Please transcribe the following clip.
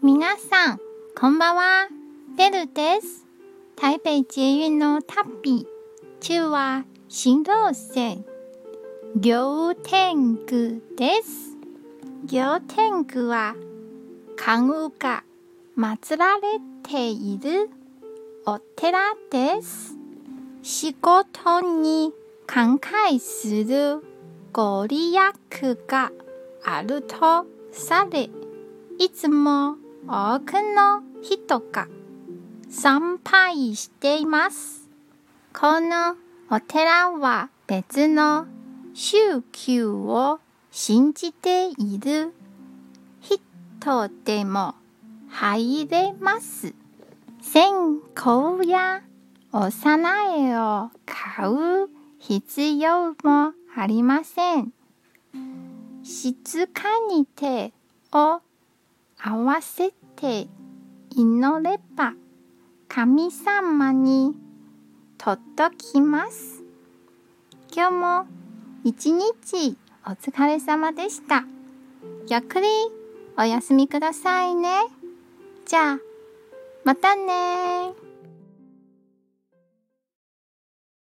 皆さん、こんばんは。ベルです。台北捷運の旅。中は新路線。行天宮です。行天宮は、関羽が祀られているお寺です。仕事に感慨するご利益があるとされ、いつも多くの人が参拝しています。このお寺は別の宗教を信じている人でも入れます。線香やお供えを買う必要もありません。静かに手を合わせて祈れば神様に届きます。今日も一日お疲れ様でした。ゆっくりお休みくださいね。じゃあ、またね